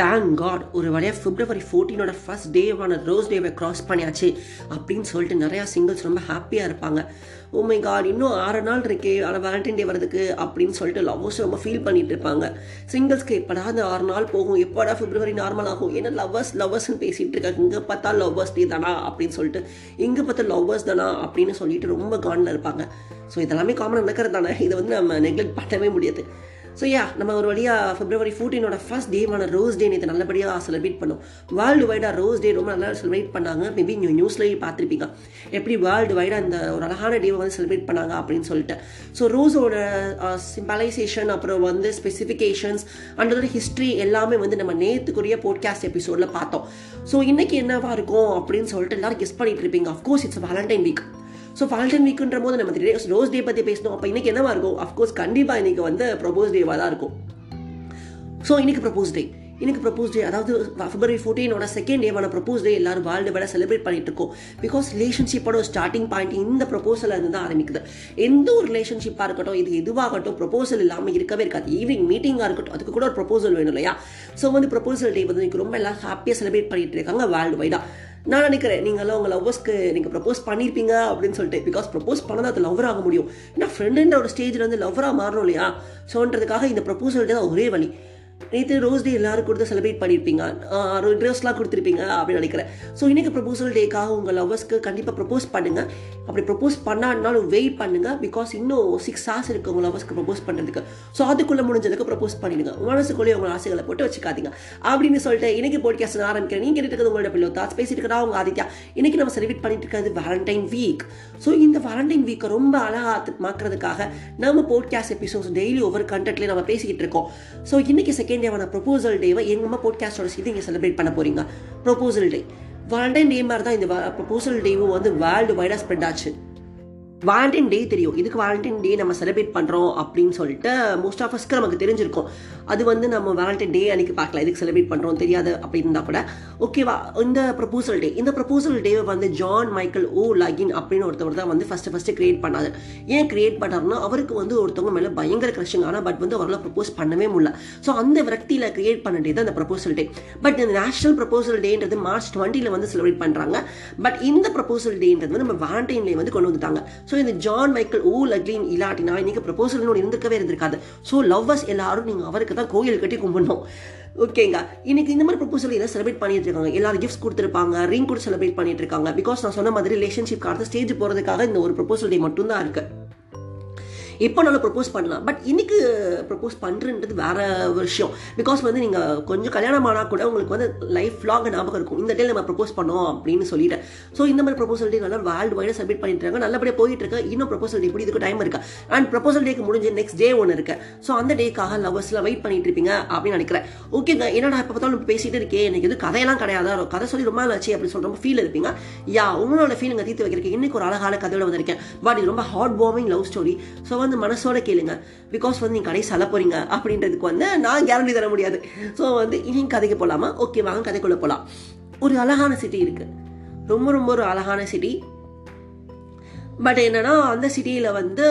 Thank God ஒரு வழியாக February ஃபோர்டீனோட ஃபர்ஸ்ட் டேவான ரோஸ் டேவை க்ராஸ் பண்ணியாச்சு அப்படின்னு சொல்லிட்டு நிறையா சிங்கிள்ஸ் ரொம்ப ஹாப்பியாக இருப்பாங்க. Oh உமை காட் இன்னும் ஆறு நாள் இருக்கே ஆனால் வேலண்டைன் டே வரதுக்கு அப்படின்னு சொல்லிட்டு லவ்வர்ஸ் ரொம்ப ஃபீல் பண்ணிட்டு இருப்பாங்க. சிங்கிள்ஸ்க்கு எப்படா அந்த ஆறு நாள் போகும். எப்படா பிப்ரவரி நார்மல் ஆகும்? ஏன்னா லவ்வர்ஸ் லவ்வர்ஸ்னு பேசிகிட்டு இருக்காங்க. இங்கே பார்த்தா லவ்வர்ஸ் டே தானா அப்படின்னு சொல்லிட்டு இங்கே பார்த்தா லவ்வர்ஸ் தானா அப்படின்னு சொல்லிட்டு ரொம்ப காண்டில் இருப்பாங்க. ஸோ இதெல்லாமே காமனாக நடக்கிறது தானே? இதை வந்து நம்ம நெக்லெக்ட் பண்ணவே முடியாது. ஸோ யா நம்ம ஒரு வழியாக ஃபிப்ரவரி ஃபோர்டீனோட ஃபர்ஸ்ட் டேவான ரோஸ் டே நேற்று நல்லபடியாக செலிப்ரேட் பண்ணோம். வேர்ல்டு வைடாக ரோஸ் டே ரொம்ப நல்லா செலிப்ரேட் பண்ணாங்க. மேபி நீங்கள் நியூஸ்லேயும் பார்த்துருப்பீங்க. எப்படி வேர்ல்டு வைடாக அந்த ஒரு அழகான டேவை வந்து செலிப்ரேட் பண்ணாங்க அப்படின்னு சொல்லிட்டு. ஸோ ரோஸோட சிம்பலைசேஷன் அப்புறம் வந்து ஸ்பெசிஃபிகேஷன்ஸ் அண்டோட ஹிஸ்ட்ரி எல்லாமே வந்து நம்ம நேற்றுக்குரிய போட்காஸ்ட் எபிசோடில் பார்த்தோம். ஸோ இன்னைக்கு என்னவா இருக்கும் அப்படின்னு சொல்லிட்டு எல்லாரும் கெஸ் பண்ணிட்டு இருப்பீங்க. Of course it's Valentine week so ஃபால்டன் வீக்குன்ற போது நம்ம ரோஸ் டே பற்றி பேசணும் அப்போ இன்றைக்கி என்னவா இருக்கும்? அஃப்கோர்ஸ் கண்டிப்பாக இன்னைக்கு வந்து ப்ரொபோஸ் டேவாக தான் இருக்கும். ஸோ இன்றைக்கி ப்ரொபோஸ் டே இன்னைக்கு ப்ரப்போஸ் டே அதாவது ஃபிப்ரவரி ஃபோர்டீனோட செகண்ட் டேவான ப்ரப்போஸ் டே எல்லாரும் வேர்ல்டு வேலை செலிப்ரேட் பண்ணிட்டு இருக்கோம். பிகாஸ் ரிலேஷன்ஷிப்போட ஸ்டார்டிங் பாயிண்ட் இந்த ப்ரப்போசல் இருந்து தான் ஆரம்பிக்குது. எந்த ஒரு ரிலேஷன்ஷிப்பாக இருக்கட்டும் இது எதுவாகட்டும் ப்ரொபோசல் இல்லாமல் இருக்கவே இருக்காது. ஈவினிங் மீட்டிங்காக இருக்கட்டும் அதுக்கு கூட ஒரு ப்ரொபோசல் வேணும் இல்லையா? ஸோ வந்து ப்ரொபோசல் டே வந்து இன்னைக்கு ரொம்ப எல்லாம் ஹாப்பியாக செலிப்ரேட் பண்ணிட்டு இருக்காங்க வேர்ல்டு வைடாக நான் நினைக்கிறேன் நீங்களாம் உங்கள் லவ்வர்ஸ்க்கு நீங்கள் ப்ரப்போஸ் பண்ணியிருப்பீங்க அப்படின்னு சொல்லிட்டு பிகாஸ் ப்ரப்போஸ் பண்ணால் அது லவர் ஆக முடியும். ஏன்னா ஃப்ரெண்டுன்ற ஒரு ஸ்டேஜில் வந்து லவ்வராக மாறணும் இல்லையா? ஸோன்றதுக்காக இந்த ப்ரப்போசல் தான் ஒரே வழி. நேற்று ரோஸ் டே எல்லாரும் கொடுத்து செலிப்ரேட் பண்ணியிருப்பீங்க ட்ரெஸ்லாம் கொடுத்துருப்பீங்க அப்படின்னு நினைக்கிறேன். ஸோ இன்னைக்கு ப்ரப்போசல் டேக்காக உங்கள் லவ்வர்ஸ்க்கு கண்டிப்பாக ப்ரப்போஸ் பண்ணுங்க. அப்படி ப்ரப்போஸ் பண்ணாலும் வெயிட் பண்ணுங்க. பிகாஸ் இன்னும் சிக்ஸ் ஹார்ஸ் இருக்கு உங்கள் லவ்வர்ஸ்க்கு ப்ரப்போஸ் பண்ணுறதுக்கு ஸோ அதுக்குள்ளே முடிஞ்சதுக்கு ப்ரப்போஸ் பண்ணிடுங்க. மனசுக்குள்ளேயே உங்கள் ஆசைகளை போட்டு வச்சுக்காதீங்க. அப்படின்னு சொல்லிட்டு இன்னைக்கு போட்காஸ்ட் ஆரம்பிக்கிறேன். நீங்கள் இருக்கிறது உங்களோட பிள்ளை தாட்ஸ் பேசிட்டு இருக்கிறா உங்கள் ஆதித்யா. இன்னைக்கு நம்ம செலிப்ரேட் பண்ணிட்டு இருக்கிறது வேலண்டைன் வீக் ஸோ இந்த வேலண்டைன் வீக்கை ரொம்ப அழகாக மாக்குறதுக்காக நம்ம போட்காஸ்ட் எபிசோட்ஸ் டெய்லி ஒவ்வொரு கண்டென்ட்லேயும் நம்ம பேசிக்கிட்டு இருக்கோம். ஸோ இன்னைக்கு செகண்ட் டேவான ப்ரொபோசல் டேவை எங்கள் அம்மா போட்காஸ்டோட சேர்த்து இங்கே செலிப்ரேட் பண்ண போறீங்க. ப்ரொபோசல் டே வேலண்டைன் டே மாதிரி தான் இந்த ப்ரொபோசல் டேவும் வந்து வேர்ல்டு வைடாக ஸ்ப்ரெட் ஆச்சு. வேலண்டைன் டே தெரியும். இதுக்கு வேலண்டைன் டே நம்ம செலிப்ரேட் பண்ணுறோம் அப்படின்னு சொல்லிட்டு மோஸ்ட் ஆஃப் அஸ்க்கு நமக்கு தெரிஞ்சிருக்கும். அது வந்து நம்ம வேலண்டைன் டே அன்னைக்கு பார்க்கலாம். இதுக்கு செலிப்ரேட் பண்ணுறோம் தெரியாது அப்படி இருந்தால் கூட. ஓகேவா இந்த ப்ரப்போசல் டே இந்த ப்ரப்போசல் டே வந்து ஜான் மைக்கேல் ஓ லகின் அப்படின்னு ஒருத்தவர் தான் வந்து ஃபஸ்ட்டு ஃபஸ்ட்டு கிரியேட் பண்ணாரு. ஏன் கிரியேட் பண்ணாருன்னா அவருக்கு வந்து ஒருத்தவங்க மேலே பயங்கர கிரஷிங் ஆனால் பட் வந்து அவரால் ப்ரப்போஸ் பண்ணவே முடியல. ஸோ அந்த விரக்தியில் கிரியேட் பண்ண டே தான் அந்த ப்ரப்போசல் டே பட் இந்த நேஷனல் ப்ரப்போசல் டேன்றது மார்ச் டுவெண்ட்டியில் வந்து செலிப்ரேட் பண்ணுறாங்க பட் இந்த ப்ரப்போசல் டேன்றது வந்து நம்ம வேலண்டைன்லேயே வந்து கொண்டு வந்துட்டாங்க. ஸோ இந்த ஜான் மைக்கேல் ஓ லக்லின் இல்லாட்டினா இன்னைக்கு ப்ரப்போசல் இருந்திருக்கவே இருந்திருக்காது. ஸோ லவ்வர்ஸ் எல்லாரும் நீங்கள் அவருக்கு தான் கோயில் கட்டி கும்பிடணும். ஓகேங்க இன்னைக்கு இந்த மாதிரி ப்ரொபோசல் எல்லாம் செலிப்ரேட் பண்ணிட்டு இருக்காங்க. எல்லாரும் கிஃப்ட்ஸ் கொடுத்துருப்பாங்க ரிங் கூட செலிப்ரேட் பண்ணிட்டு இருக்காங்க. பிகாஸ் நான் சொன்ன மாதிரி ரிலேஷன்ஷிப் அடுத்த ஸ்டேஜ் போகிறதுக்காக இந்த ஒரு ப்ரொபோசல் டே மட்டும்தான் இருக்கு எப்போ நல்லா ப்ரப்போஸ் பண்ணலாம். பட் இன்னைக்கு uh, ப்ரப்போஸ் பண்ணுறன்றது வேற விஷயம். பிகாஸ் வந்து நீங்கள் கொஞ்சம் கல்யாணம் ஆனால் கூட உங்களுக்கு வந்து லைஃப் லாங் ஞாபகம் இருக்கும். இந்த டே நம்ம ப்ரப்போஸ் பண்ணோம் அப்படின்னு சொல்லிட்டு ஸோ இந்த மாதிரி ப்ரப்போசல் டே நல்லா வேர்ல்டு வைடாக சப்மிட் பண்ணிட்டு இருக்காங்க நல்லபடியாக போயிட்டு இருக்கு இன்னும் ப்ரப்போசல் டே இப்படி இதுக்கு டைம் இருக்கு அண்ட் ப்ரப்போசல் டேக்கு முடிஞ்சு நெக்ஸ்ட் டே ஒன்று இருக்கு. ஸோ அந்த டேக்காக லவர்ஸ்லாம் வெயிட் பண்ணிட்டு இருப்பீங்க அப்படின்னு நினைக்கிறேன். ஓகேங்க என்னடா இப்போ பார்த்தாலும் பேசிட்டு இருக்கேன் எனக்கு இது கதையெல்லாம் கிடையாது? கதை சொல்லி ரொம்ப நாள் ஆச்சு அப்படின்னு சொல்ற ஃபீல் இருப்பீங்க. யா உங்களோட ஃபீலிங்க தீர்த்து வைக்கிறதுக்கு இன்னைக்கு ஒரு அழகான கதையோட வந்திருக்கேன். பட் இது ரொம்ப heart warming love story so வந்து மனசோட கேளுங்க. பிகாஸ் வந்து நீங்கள் கடையை சொல்ல போறீங்க அப்படின்றதுக்கு வந்து நான் கேரண்டி தர முடியாது. ஸோ வந்து இனி கதைக்கு போகலாமா ஓகே வாங்க கதைக்குள்ளே போகலாம் ஒரு அழகான சிட்டி இருக்கு. ரொம்ப ரொம்ப ஒரு அழகான சிட்டி பட் என்னன்னா அந்த சிட்டியில் வந்து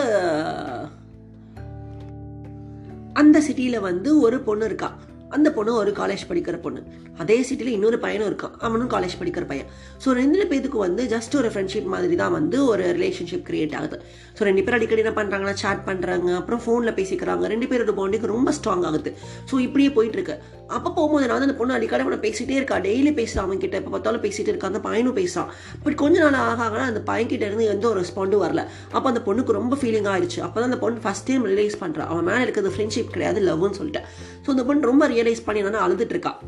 அந்த சிட்டியில் வந்து ஒரு பொண்ணு இருக்கா. அந்த பொண்ணு ஒரு காலேஜ் படிக்கிற பொண்ணு. அதே சிட்டியில் இன்னொரு பையனும் இருக்கான். அவனும் காலேஜ் படிக்கிற பையன். ஸோ ரெண்டு பேத்துக்கு வந்து ஜஸ்ட் ஒரு ஃப்ரெண்ட்ஷிப் மாதிரி தான் வந்து ஒரு ரிலேஷன்ஷிப் கிரியேட் ஆகுது. ஸோ ரெண்டு பேர் அடிக்கடி என்ன பண்ணுறாங்கன்னா சேட் பண்ணுறாங்க அப்புறம் ஃபோனில் பேசிக்கிறாங்க. ரெண்டு பேரோட பாண்டிங் ரொம்ப ஸ்ட்ராங் ஆகுது. ஸோ இப்படியே போயிட்டு இருக்கு அப்போ போகும்போது நான் அந்த பொண்ணு அடிக்கடி அவனை பேசிகிட்டே இருக்கா. டெய்லி பேசுகிறான் அவன் கிட்ட எப்போ பார்த்தாலும் பேசிகிட்டு இருக்கா. அந்த பையனும் பேசுகிறான் பட் கொஞ்ச நாள் ஆக ஆக அந்த பையன் கிட்ட இருந்து எந்த ஒரு ரெஸ்பாண்டும் வரல. அப்போ அந்த பொண்ணுக்கு ரொம்ப ஃபீலிங் ஆயிடுச்சு. அப்போ தான் அந்த பொண்ணு ஃபஸ்ட் டைம் ரிலீஸ் பண்ணுறான் அவன் மேலே இருக்கிறது ஃப்ரெண்ட்ஷிப் கிடையாது லவ்னு சொல்லிட்டு. ஸோ அந்த பொண்ணு ரொம்ப ரியலைஸ் பண்ணி என்னன்னா அழுதுட்டு இருக்கா.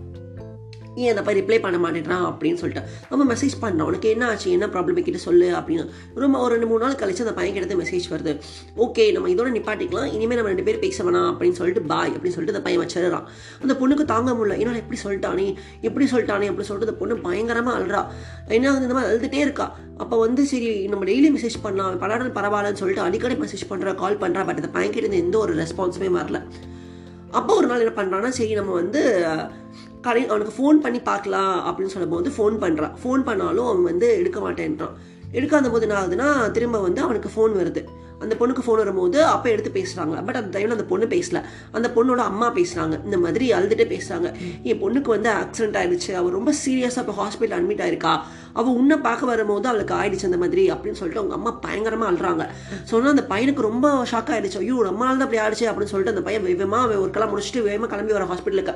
ஏன் அந்த பையன் ரிப்ளை பண்ண மாட்டேன்றான் அப்படின்னு சொல்லிட்டு. நம்ம மெசேஜ் பண்ணோம் உனக்கு என்ன ஆச்சு? என்ன ப்ராப்ளம் கிட்ட சொல்லு? அப்படின்னு. ரொம்ப ஒரு ரெண்டு மூணு நாள் கழிச்சு அந்த பையன் கிட்ட மெசேஜ் வருது. ஓகே நம்ம இதோட நிப்பாட்டிக்கலாம். இனிமேல் நம்ம ரெண்டு பேர் பேச வேணாம் அப்படின்னு சொல்லிட்டு பாய் அப்படின்னு சொல்லிட்டு அந்த பையன் வச்சிடறான். அந்த பொண்ணுக்கு தாங்க முடியல. என்னால் எப்படி சொல்லிட்டானே? எப்படி சொல்லிட்டானே? அப்படின்னு சொல்லிட்டு அந்த பொண்ணு பயங்கரமாக அழுறா. என்ன வந்து இந்த மாதிரி அழுதுட்டே இருக்கா. அப்போ வந்து சரி நம்ம டெய்லி மெசேஜ் பண்ணலாம். பலாடல் பரவாயில்லன்னு சொல்லிட்டு அடிக்கடி மெசேஜ் பண்ணுறா கால் பண்ணுறா பட் அந்த பையன் கிட்ட எந்த ஒரு ரெஸ்பான்ஸுமே வரல. அப்போ ஒரு நாள் என்ன பண்ணுறான்னா சரி நம்ம வந்து கடை அவனுக்கு ஃபோன் பண்ணி பார்க்கலாம் அப்படின்னு சொல்லும்போது ஃபோன் பண்ணுறான் ஃபோன் பண்ணாலும் அவன் வந்து எடுக்க மாட்டேன்றான். எடுக்காத போது என்ன ஆகுதுன்னா திரும்ப வந்து அவனுக்கு ஃபோன் வருது. அந்த பொண்ணுக்கு ஃபோன் வரும்போது அப்போ எடுத்து பேசுகிறாங்க பட் அந்த டைமில் அந்த பொண்ணு பேசல. அந்த பொண்ணோட அம்மா பேசுகிறாங்க இந்த மாதிரி அழுதுகிட்டே பேசுகிறாங்க என் பொண்ணுக்கு வந்து ஆக்சிடென்ட் ஆயிடுச்சு. அவள் ரொம்ப சீரியஸாக இப்போ ஹாஸ்பிட்டல் அட்மிட் ஆயிருக்கா. அவள் உன்னை பார்க்க வரும்போது அவளுக்கு ஆயிடுச்சு அந்த மாதிரி அப்படின்னு சொல்லிட்டு அவங்க அம்மா பயங்கரமாக அழுறாங்க. சொன்னால் அந்த பையனுக்கு ரொம்ப ஷாக் ஆயிடுச்சு. ஐயோ நம்மளால தான் அப்படி ஆயிடுச்சு அப்படின்னு சொல்லிட்டு அந்த பையன் வேகமாக ஒரு ஒர்க்கெல்லாம் முடிச்சுட்டு வேகமாக கிளம்பி வர ஹாஸ்பிட்டலுக்கு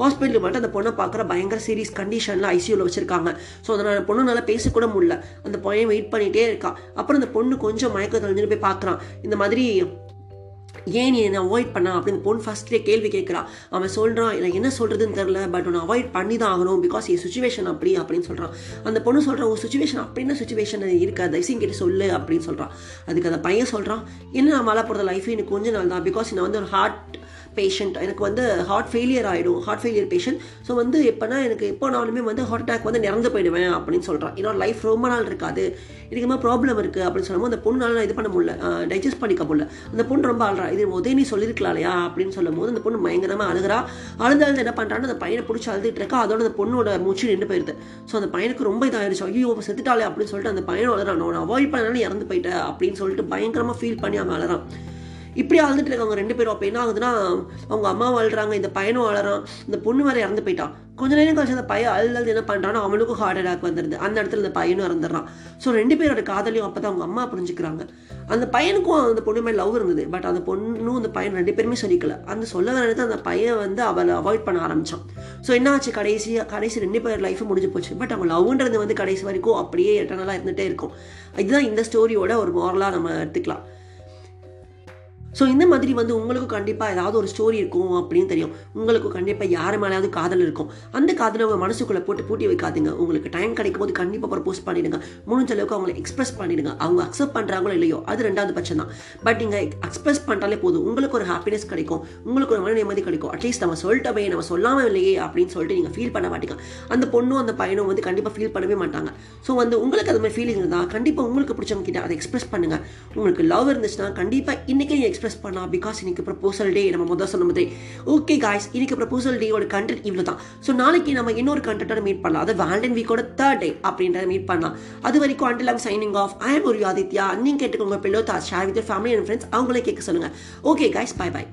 ஹாஸ்பிட்டலுக்கு மட்டும் அந்த பொண்ணை பார்க்குற பயங்கர சீரியஸ் கண்டிஷனில் ஐசியூவில் வச்சிருக்காங்க. ஸோ அதனால் பொண்ணு நல்லா பேசக்கூட முடியல. அந்த பையன் வெயிட் பண்ணிகிட்டே இருக்கான் அப்புறம் அந்த பொண்ணு கொஞ்சம் மயக்கத்தில் நின்று போய் பார்க்குறான். இந்த மாதிரி ஏன் நீ என்னை அவாய்ட் பண்ணா அப்படின்னு பொண்ணு ஃபஸ்ட்லேயே கேள்வி கேட்குறான் அவன் சொல்கிறான் எனக்கு என்ன சொல்கிறதுன்னு தெரில பட் உன்னை அவாய்ட் பண்ணி தான் ஆகணும் பிகாஸ் என் சுச்சுவேஷன் அப்படி அப்படின்னு சொல்கிறான் அந்த பொண்ணு சொல்கிறான் ஒரு சுச்சுவேஷன் அப்படின்னா சுச்சுவேஷன் இருக்கா? தயவுசெய்து கிட்ட சொல்லு அப்படின்னு சொல்கிறான் அதுக்கு அந்த பையன் சொல்கிறான் என்ன நான் மழை போகிற லைஃப் எனக்கு கொஞ்ச நாள் தான் பிகாஸ் நான் வந்து ஒரு ஹார்ட் பேஷண்ட் எனக்கு வந்து ஹார்ட் ஃபெயிலியர் ஆகிடும் ஹார்ட் ஃபெயிலியர் பேஷண்ட் ஸோ வந்து எப்போனா எனக்கு எப்போ நாளுமே வந்து ஹார்ட் அட்டாக் வந்து நிறந்து போயிடுவேன் அப்படின்னு சொல்கிறான் என்னோட லைஃப் ரொம்ப நாள் இருக்காது இதுக்கு மாதிரி ப்ராப்ளம் இருக்குது அப்படின்னு சொல்லும்போது அந்த பொண்ணால் இது பண்ண முடியல டைஜஸ்ட் பண்ணிக்க முடியல. அந்த பொண்ணு ரொம்ப அழுறா இது உதய நீ சொல்லியிருக்கலாம் இல்லையா அப்படின்னு சொல்லும் போது அந்த பொண்ணு பயங்கரமாக அழுகிறா. அழுது அழுது என்ன பண்ணுறான்னு அந்த பையனை பிடிச்சி அழுதுட்டு இருக்கா. அதோட அந்த பொண்ணோட மூச்சு நின்று போயிருது. ஸோ அந்த பையனுக்கு ரொம்ப இதாகிடுச்சு ஐயோ செத்துட்டாலே அப்படின்னு சொல்லிட்டு அந்த பையனை அழுறான். நான் அவாய்ட் பண்ணனால இறந்து போயிட்டேன் அப்படின்னு சொல்லிட்டு பயங்கரமாக ஃபீல் பண்ணி அவன் அழறான். இப்படி அழுதுட்டு இருக்காங்க ரெண்டு பேரும். அப்போ என்ன ஆகுதுன்னா அவங்க அம்மா வாழ்கிறாங்க இந்த பையனும் அழறான் இந்த பொண்ணு வேற இறந்து போயிட்டான் கொஞ்ச நேரம் கழிச்சு அந்த பையன் அழுது என்ன பண்ணுறான்னா அவனுக்கும் ஹார்ட் அட்டாக் வந்துடுது அந்த இடத்துல இந்த பையனும் இறந்துடுறான். ஸோ ரெண்டு பேரோட காதலையும் அப்போ தான் அவங்க அம்மா புரிஞ்சுக்கிறாங்க. அந்த பையனுக்கும் அந்த பொண்ணு மேலே லவ் இருந்தது. பட் அந்த பொண்ணும் அந்த பையன் ரெண்டு பேருமே சொல்லிக்கல. அந்த சொல்ல வேண்டியது அந்த பையன் வந்து அவளை அவாய்ட் பண்ண ஆரம்பித்தான் ஸோ என்ன ஆச்சு? கடைசியாக கடைசி ரெண்டு பேர் லைஃப் முடிஞ்சு போச்சு. பட் அவங்க லவ்ன்றது வந்து கடைசி வரைக்கும் அப்படியே எட்டனலாக இருந்துகிட்டே இருக்கும். இதுதான் இந்த ஸ்டோரியோட ஒரு மாரலாக நம்ம எடுத்துக்கலாம். ஸோ இந்த மாதிரி வந்து உங்களுக்கும் கண்டிப்பாக ஏதாவது ஒரு ஸ்டோரி இருக்கும் அப்படின்னு தெரியும். உங்களுக்கு கண்டிப்பாக யார் மேலேயாவது காதல் இருக்கும். அந்த காதலை உங்கள் மனசுக்குள்ளே போட்டு பூட்டி வைக்காதீங்க. உங்களுக்கு டைம் கிடைக்கும் போது கண்டிப்பாக ப்ரப்போஸ் பண்ணிடுங்க. முடிஞ்ச அளவுக்கு அவங்களை எக்ஸ்பிரஸ் பண்ணிடுங்க. அவங்க அக்செப்ட் பண்ணுறாங்களோ இல்லையோ அது ரெண்டாவது பட்சம் தான். பட் நீங்கள் எக்ஸ்பிரஸ் பண்ணிட்டாலே போதும். உங்களுக்கு ஒரு ஹாப்பினஸ் கிடைக்கும். உங்களுக்கு ஒரு மன நிம்மதி கிடைக்கும் அட்லீஸ்ட் நம்ம சொல்லிட்டவே நம்ம சொல்லாமல் இல்லையே அப்படின்னு சொல்லிட்டு நீங்கள் ஃபீல் பண்ண மாட்டீங்க. அந்த பொண்ணும் அந்த பையனும் வந்து கண்டிப்பாக ஃபீல் பண்ணவே மாட்டாங்க. ஸோ வந்து உங்களுக்கு அது மாதிரி ஃபீலிங் இருந்தால் கண்டிப்பாக உங்களுக்கு பிடிச்சவங்க கிட்ட அதை எக்ஸ்பிரஸ் பண்ணுங்கள் உங்களுக்கு லவ் இருந்துச்சுன்னா கண்டிப்பாக இன்றைக்கே நீங்கள் எக்ஸ்பிரஸ் பண்ணா பிகாஸ் இன்னைக்கு ப்ரப்போசல் டே நம்ம முதல் சொன்ன மாதிரி. ஓகே காய்ஸ் இன்னைக்கு ப்ரப்போசல் டேயோட கண்டென்ட் இவ்வளோ தான் ஸோ நாளைக்கு நம்ம இன்னொரு கண்டென்ட்டோட மீட் பண்ணலாம். அது வேலண்டைன் வீக்கோட தேர்ட் டே அப்படின்றத மீட் பண்ணலாம். அது வரைக்கும் until I'm signing off I ஒரு ஆதித்யா நீங்கள் கேட்டுக்கோங்க follow the share with family and friends அவங்களே கேட்க சொல்லுங்கள் ஓகே காய்ஸ் பை பை